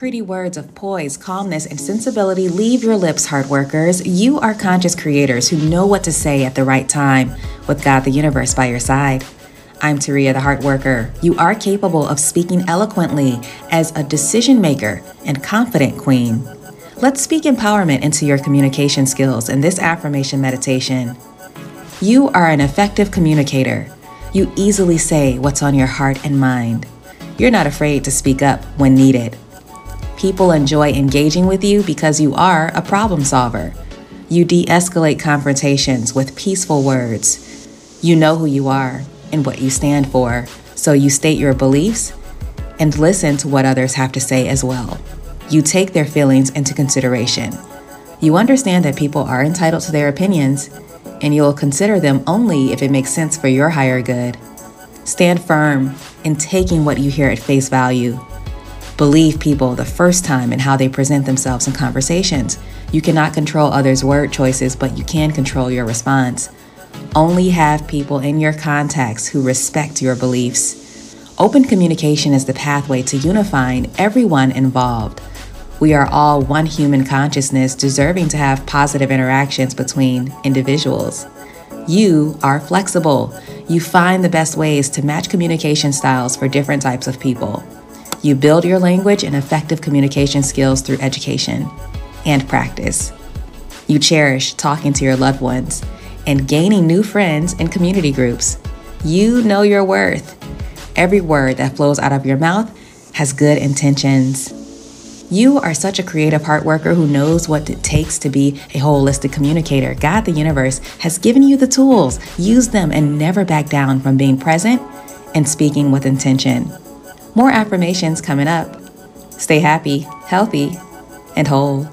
Pretty words of poise, calmness, and sensibility leave your lips, Heartworkers. You are conscious creators who know what to say at the right time with God the universe by your side. I'm Teria the Heartworker. You are capable of speaking eloquently as a decision maker and confident queen. Let's speak empowerment into your communication skills in this affirmation meditation. You are an effective communicator. You easily say what's on your heart and mind. You're not afraid to speak up when needed. People enjoy engaging with you because you are a problem solver. You de escalate confrontations with peaceful words. You know who you are and what you stand for, so you state your beliefs and listen to what others have to say as well. You take their feelings into consideration. You understand that people are entitled to their opinions, and you'll consider them only if it makes sense for your higher good. Stand firm in taking what you hear at face value. Believe people the first time and how they present themselves in conversations. You cannot control others' word choices, but you can control your response. Only have people in your contacts who respect your beliefs. Open communication is the pathway to unifying everyone involved. We are all one human consciousness deserving to have positive interactions between individuals. You are flexible. You find the best ways to match communication styles for different types of people. You build your language and effective communication skills through education and practice. You cherish talking to your loved ones and gaining new friends and community groups. You know your worth. Every word that flows out of your mouth has good intentions. You are such a creative heart worker who knows what it takes to be a holistic communicator. God, the universe, has given you the tools. Use them and never back down from being present and speaking with intention. More affirmations coming up. Stay happy, healthy, and whole.